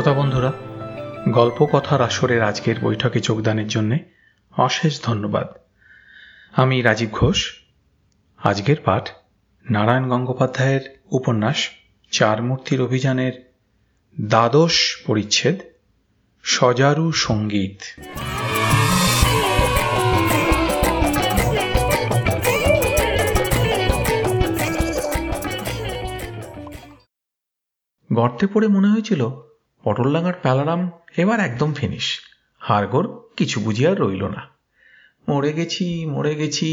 শ্রোতা বন্ধুরা, গল্প কথার আসরের আজকের বৈঠকে যোগদানের জন্যে অশেষ ধন্যবাদ। আমি রাজীব ঘোষ। আজকের পাঠ নারায়ণ গঙ্গোপাধ্যায়ের উপন্যাস, চার মূর্তির অভিযানের দ্বাদশ পরিচ্ছেদ, সজারু সংগীত। গর্তে পড়ে মনে হয়েছিল পটলডাঙ্গার প্যালারাম এবার একদম ফিনিশ হাড়গোড় কিছু বুঝি আর রইল না। মরে গেছি মরে গেছি।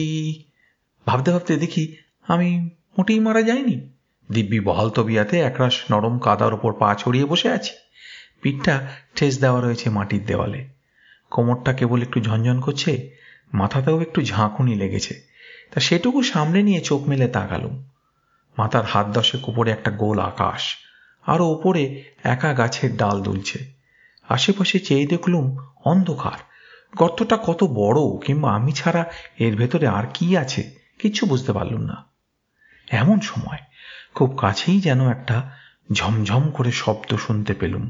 ভাবতে ভাবতে দেখি আমি মোটেই মারা যাইনি। দিব্যি বহাল তবিয়াতে একরাশ নরম কাদার ওপর পা ছড়িয়ে বসে আছি। পিঠটা ঠেস দেওয়া রয়েছে মাটির দেওয়ালে। কোমরটা কেবল একটু ঝনঝন করছে, মাথাতেও একটু ঝাঁকুনি লেগেছে। তা সেটুকু সামনে নিয়ে চোখ মেলে তাকালুম। মাথার হাত দশেক উপরে একটা গোল আকাশ। আরও ওপরে একা গাছের ডাল দুলছে। আশেপাশে চেয়ে দেখলুম অন্ধকার। গর্তটা কত বড়, কিংবা আমি ছাড়া এর ভেতরে আর কি আছে, কিচ্ছু বুঝতে পারলুম না। এমন সময় খুব কাছেই যেন একটা ঝমঝম করে শব্দ শুনতে পেলুম।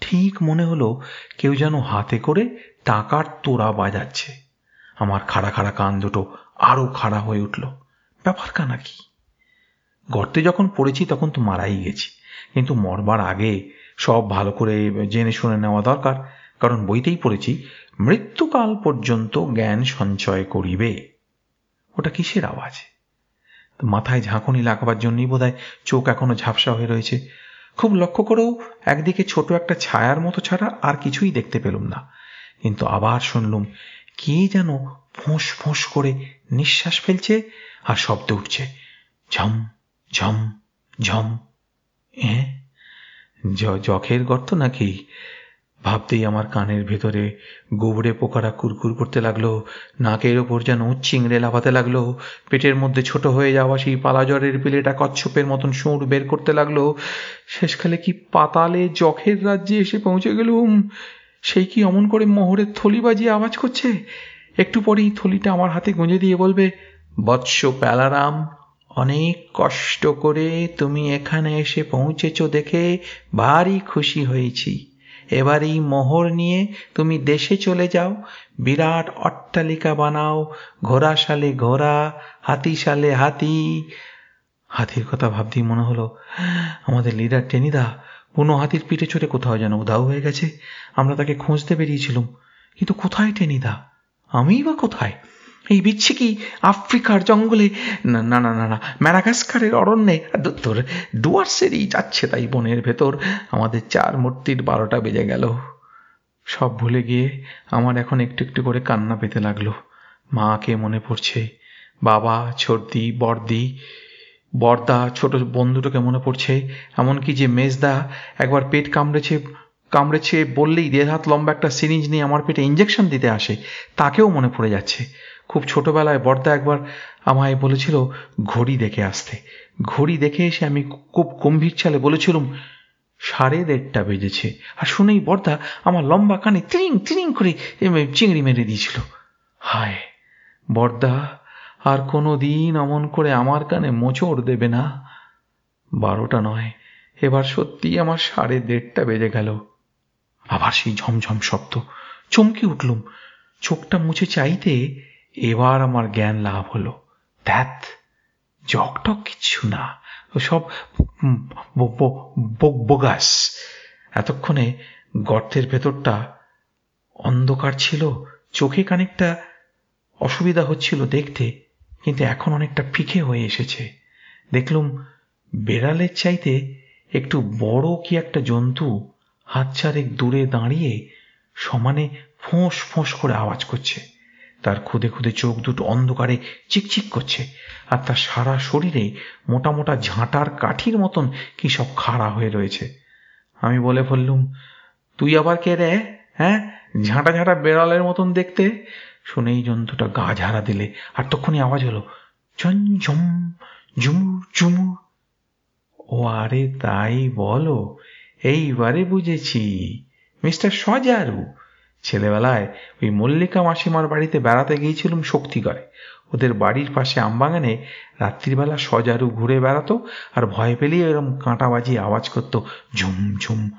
ঠিক মনে হলো কেউ যেন হাতে করে টাকার তোড়া বাজাচ্ছে। আমার খাড়া খাড়া কান দুটো আরও খাড়া হয়ে উঠল। ব্যাপার ব্যাপারটা নাকি? গর্তে যখন পড়েছি তখন তো মারাই গেছি। কিন্তু মরবার আগে সব ভালো করে জেনে শুনে নেওয়া দরকার, কারণ বইতেই পড়েছি, মৃত্যুকাল পর্যন্ত জ্ঞান সঞ্চয় করিবে। ওটা কিসের আওয়াজ? মাথায় ঝাঁকুনি লাগাবার জন্যই বোধ চোখ এখনও ঝাপসা হয়ে রয়েছে। খুব লক্ষ্য করেও একদিকে ছোট একটা ছায়ার মতো ছাড়া আর কিছুই দেখতে পেলুম না। কিন্তু আবার শুনলুম, কে যেন ফোঁস ফোঁস করে নিঃশ্বাস ফেলছে আর শব্দ উঠছে, ঝম ঝম ঝম। হ্যাঁ জখের গর্ত নাকি? ভাবতেই আমার কানের ভেতরে গোবরে পোকারা কুরকুর করতে লাগল, নাকের ওপর যেন চিংড়ে লাফাতে লাগল, পেটের মধ্যে ছোট হয়ে যাওয়া সেই পালা জ্বরের পিলেটা কচ্ছপের মতন সুর বের করতে লাগল শেষকালে কি পাতালে জখের রাজ্যে এসে পৌঁছে গেলুম? সেই কি অমন করে মোহরের থলি বাজিয়ে আওয়াজ করছে? একটু পরেই থলিটা আমার হাতে গুঁজে দিয়ে বলবে, বৎস প্যালারাম অনেক কষ্ট করে তুমি এখানে এসে পৌঁছেছ দেখে ভারী খুশি হয়েছি। এবার এই মোহর নিয়ে তুমি দেশে চলে যাও। বিরাট অট্টালিকা বানাও, ঘোড়া সালে ঘোড়া, হাতি সালে হাতি। হাতির কথা ভাবতেই মনে হলো, আমাদের লিডার টেনিদা কোনো হাতির পিঠে চড়ে কোথাও যেন উধাও হয়ে গেছে। আমরা তাকে খুঁজতে বেরিয়েছিলাম, কিন্তু কোথায় টেনিদা? আমিই বা কোথায়? এই বিচ্ছে কি আফ্রিকার জঙ্গলে? না না না না ম্যারাগাস্কারের অরণ্যে। তোর ডুয়ার্সেরই যাচ্ছে তাই বনের ভেতর। আমাদের চার মূর্তির বারোটা বেজে গেল। সব ভুলে গিয়ে আমার এখন একটু একটু করে কান্না পেতে লাগল। মাকে মনে পড়ছে। বাবা, ছর্দি, বর্দি, বর্দা, ছোট বন্ধুটাকে মনে পড়ছে। এমনকি যে মেজদা একবার পেট কামড়েছে কামড়েছে বললেই দেড় হাত লম্বা একটা সিরিঞ্জ নিয়ে আমার পেটে ইঞ্জেকশন দিতে আসে, তাকেও মনে পড়ে যাচ্ছে। খুব ছোটবেলায় বর্দা একবার আমায় বলেছিল, ঘড়ি দেখে আসতে। ঘড়ি দেখে এসে আমি খুব গম্ভীর চালে বলেছিলাম, সাড়ে দেড়টা বেজেছে। আর শুনেই বর্দা আমার লম্বা কানে তিরিং তিরিং করে চিংড়ি মেরে দিয়েছিল। হায়, বর্দা, আর কোনো দিন অমন করে আমার কানে মোচড় দেবে না। বারোটা নয়, এবার সত্যি আমার সাড়ে দেড়টা বেজে গেল। আবার সেই ঝমঝম শব্দ, চমকে উঠলুম। চোখটা মুছে চাইতে এবার আমার জ্ঞান লাভ হলো। ধ্যাত জকটক কিছু না। সব বোগাস। এতক্ষণে গর্তের ভেতরটা অন্ধকার ছিল, চোখে খানিকটা অসুবিধা হচ্ছিল দেখতে, কিন্তু এখন অনেকটা ফিকে হয়ে এসেছে। দেখলুম, বেড়ালের চাইতে একটু বড় কি একটা জন্তু হাত চারেক দূরে দাঁড়িয়ে সমানে ফোঁস ফোঁস করে আওয়াজ করছে। তার খুদে খুদে চোখ দুটো অন্ধকারে চিকচিক করছে, আর তার সারা শরীরে মোটা মোটা ঝাঁটার কাঠির মতন কি সব খাড়া হয়ে রয়েছে। আমি বলে ফেললুম, তুই আবার কে রে হ্যাঁ? ঝাঁটা ঝাঁটা বেড়ালের মতন দেখতে? শুনেই জন্তুটা গা ঝাড়া দিলে, আর তখনই আওয়াজ হলো ঝম ঝুমুর ঝুমুর ও আরে তাই বলো, এইবারে বুঝেছি, মিস্টার সজারু। ছেলেবেলায় ওই মল্লিকা মাসিমার বাড়িতে বেড়াতে গিয়েছিলাম শক্তিগড়ে। ওদের বাড়ির পাশে আমবাগানে রাত্রিবেলা সজারু ঘুরে বেড়াতো আর ভয় পেলেই এরম কাঁটা বাজিয়ে আওয়াজ করতো, ঝুম ঝুম।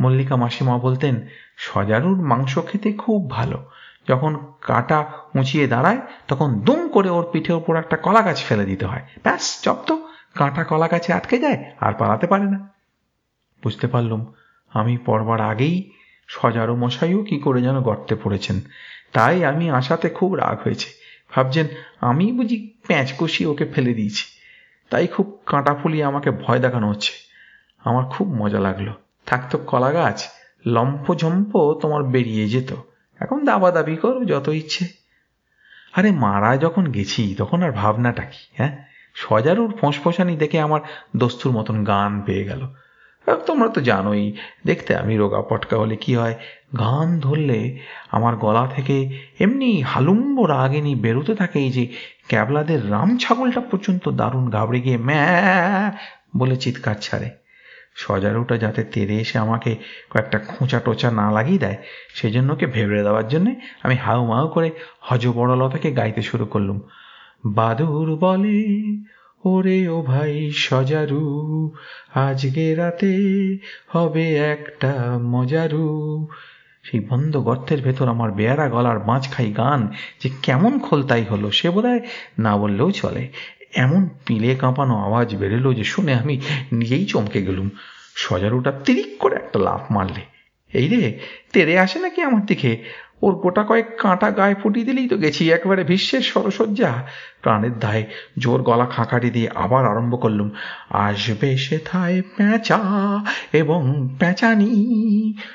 মল্লিকা মাসিমা বলতেন, সজারুর মাংস খেতে খুব ভালো। যখন কাঁটা উঁচিয়ে দাঁড়ায়, তখন দুম করে ওর পিঠে ওপর একটা কলা গাছ ফেলে দিতে হয়। ব্যাস, চপ তো। কাঁটা কলা গাছে আটকে যায়, আর পালাতে পারে না। বুঝতে পারলুম, আমি পড়বার আগেই সজারু মশাইও কি করে যেন গর্তে পড়েছেন? তাই আমি আশাতে খুব রাগ হয়েছে। ভাবছেন, আমি বুঝি প্যাঁচ কষি ওকে ফেলে দিয়েছি। তাই খুব কাঁটা ফুলিয়ে আমাকে ভয় দেখানো হচ্ছে। আমার খুব মজা লাগল। থাকতো কলা গাছ লম্ফঝম্প তোমার বেরিয়ে যেত। এখন দাবা দাবি করো, যত ইচ্ছে। আরে মারা যখন গেছি, তখন আর ভাবনাটা কি হ্যাঁ? সজারুর ফোঁসফোঁসানি দেখে আমার দস্তুর মতন গান পেয়ে গেল। তোমরা তো জানোই, দেখতে আমি রোগা পটকা হলে কি হয়? গান ধরলে আমার গলা থেকে এমনি হালুম্ব রাগিনী বেরোতে থাকে এই যে ক্যাবলাদের রাম ছাগলটা পর্যন্ত দারুণ ঘাবড়ে গিয়ে ম্যা বলে চিৎকার ছাড়ে। সজারুটা যাতে তেরে এসে আমাকে কয়েকটা খোঁচা টোচা না লাগিয়ে দেয় সেই জন্য ওকে ভেবড়ে দেওয়ার জন্যে আমি হাউ মাউ করে হজ বড়লতাকে গাইতে শুরু করলুম। বাদুর বলে ওরে ও ভাই সজারু, আজকে রাতে হবে একটা মজারু। সেই বন্ধ গর্তের ভেতর আমার বেয়ারা গলার মাছ খাই গান যে কেমন খোলতাই হলো সে বোধহয় না বললেও চলে। এমন পিলে কাঁপানো আওয়াজ বেরোলো যে শুনে আমি নিজেই চমকে গেলুম। সজারুটা তিরিক করে একটা লাফ মারলে। এই রে, তেরে আসে নাকি আমার দিকে? ওর গোটা কয়েক কাঁটা গায়ে ফুটিয়ে দিলেই তো গেছি, একবারে বিশ্বের সরসজ্জা প্রাণের দায়ে জোর গলা খাঁকাটি দিয়ে আবার আরম্ভ করলুম। আসবে সে থায় প্যাঁচা এবং প্যাঁচানি।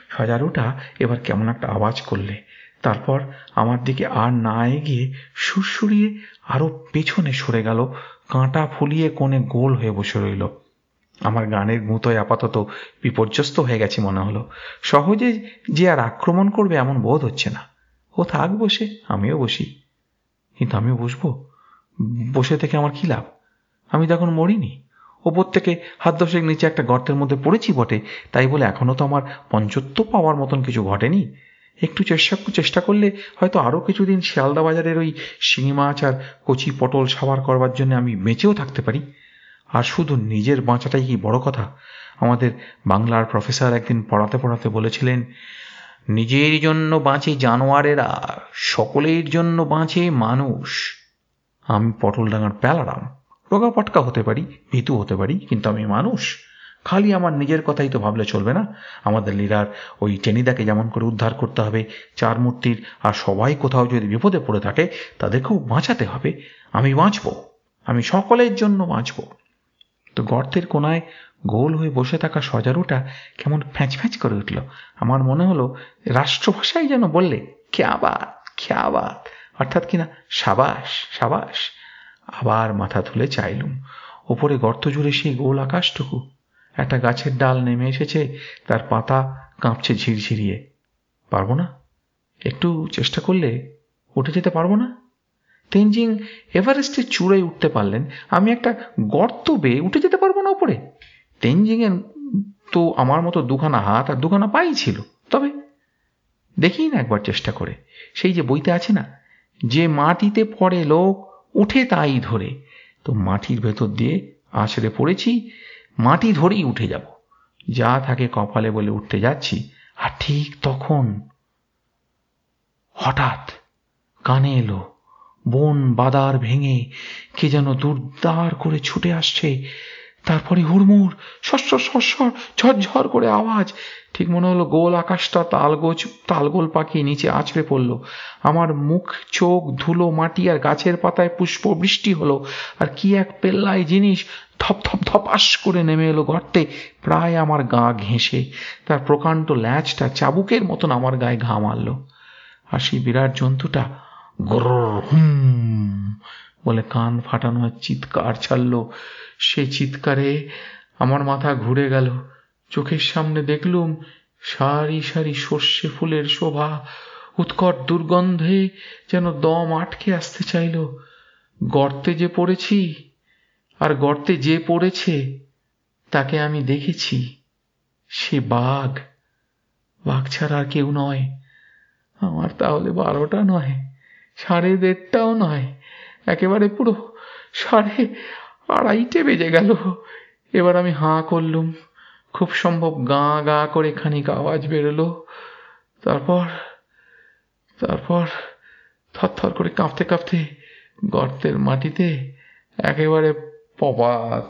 সজারুটা এবার কেমন একটা আওয়াজ করলে। তারপর আমার দিকে আর না এগিয়ে সুরসুরিয়ে আরও পেছনে সরে গেল, কাঁটা ফুলিয়ে কোণে গোল হয়ে বসে রইল। আমার গানের গুঁতোয় আপাতত বিপর্যস্ত হয়ে গেছে মনে হলো। সহজে যে আর আক্রমণ করবে এমন বোধ হচ্ছে না। ও থাক বসে, আমিও বসি। কিন্তু আমিও বসবো? বসে থেকে আমার কি লাভ? আমি তো এখন মরিনি। ওপর থেকে হাত দশেক নিচে একটা গর্তের মধ্যে পড়েছি বটে। তাই বলে এখনও তো আমার পঞ্চত্ব পাওয়ার মতন কিছু ঘটেনি। একটু চেষ্টা চেষ্টা করলে হয়তো আরও কিছুদিন শিয়ালদা বাজারের ওই শিঙি মাছ আর কচি পটল সাবার করবার জন্য আমি বেঁচেও থাকতে পারি। আর শুধু নিজের বাঁচাটাই কি বড় কথা? আমাদের বাংলার প্রফেসর একদিন পড়াতে পড়াতে বলেছিলেন, নিজের জন্য বাঁচে জানোয়ারেরা, সকলের জন্য বাঁচে মানুষ। আমি পটলডাঙ্গার প্যালারাম। রোগা পটকা হতে পারি, ভীতু হতে পারি, কিন্তু আমি মানুষ। খালি আমার নিজের কথাই তো ভাবলে চলবে না। আমাদের লীলার ওই টেনিদাকে যেমন করে উদ্ধার করতে হবে, চার মূর্তির, আর সবাই কোথাও যদি বিপদে পড়ে থাকে, তাদেরকেও বাঁচাতে হবে। আমি বাঁচব। আমি সকলের জন্য বাঁচব। তো গর্তের কোনায় গোল হয়ে বসে থাকা সজারুটা কেমন ফ্যাঁচ ফ্যাঁচ করে উঠল। আমার মনে হলো রাষ্ট্রভাষায় যেন বললে খেয়াবাত খেয়াবাত অর্থাৎ কিনা, সাবাস সাবাস। আবার মাথা তুলে চাইলুম। ওপরে গর্ত জুড়ে সেই গোল আকাশটুকু। একটা গাছের ডাল নেমে এসেছে, তার পাতা কাঁপছে ঝিরঝিরিয়ে। পারব না? একটু চেষ্টা করলে উঠে যেতে পারব না? তেনজিং এভারেস্টের চূড়ায় উঠতে পারলেন, আমি একটা গর্ত বেয়ে উঠে যেতে পারব না ওপরে তেনজিংয়ের তো আমার মতো দুখানা হাত আর দুখানা পাই ছিল। তবে দেখি না একবার চেষ্টা করে। সেই যে বইতে আছে না, যে মাটিতে পড়ে লোক উঠে তাই ধরে। তো মাটির ভেতর দিয়ে আছড়ে পড়েছি, মাটি ধরেই উঠে যাব। যা থাকে কপালে বলে উঠতে যাচ্ছি, আর ঠিক তখন হঠাৎ কানে এলো বন বাদার ভেঙে কে যেন দুর্দার করে ছুটে আসছে। তারপরে হুড়মুড় সস্বর সস্বর ঝরঝর করে আওয়াজ। ঠিক মনে হলো গোল আকাশটা তালগোচ তালগোল পাখি নিচে আছড়ে পড়ল। আমার মুখ, চোখ, ধুলো, মাটি আর গাছের পাতায় পুষ্প বৃষ্টি হলো। আর কি এক পেল্লাই জিনিস ধপ ধপ ধপাস করে নেমে এলো গর্তে। প্রায় আমার গা ঘেঁষে। তার প্রকাণ্ড ল্যাচটা চাবুকের মতন আমার গায়ে ঘা মারল। আর সেই বিরাট জন্তুটা হুম। বলে কান ফাটানো চিৎকার ছাড়ল। সে চিৎকারে আমার মাথা ঘুরে গেল। চোখের সামনে দেখলুম সারি সারি সর্ষে ফুলের শোভা, উৎকট দুর্গন্ধে যেন দম আটকে আসতে চাইল। গর্তে যে পড়েছি আর গর্তে যে পড়েছে, তাকে আমি দেখেছি। সে বাঘ। বাঘ ছাড়া আর কেউ নয়। আমার তাহলে বারোটা নয়। সাড়ে দেড়টাও নয়, একেবারে পুরো সাড়ে আড়াইটে বেজে গেল। এবার আমি হাঁ করলুম। খুব সম্ভব গা গা করে খানিক আওয়াজ বেরোলো। তারপর তারপর থরথর করে কাঁপতে কাঁপতে গর্তের মাটিতে একেবারে পপাত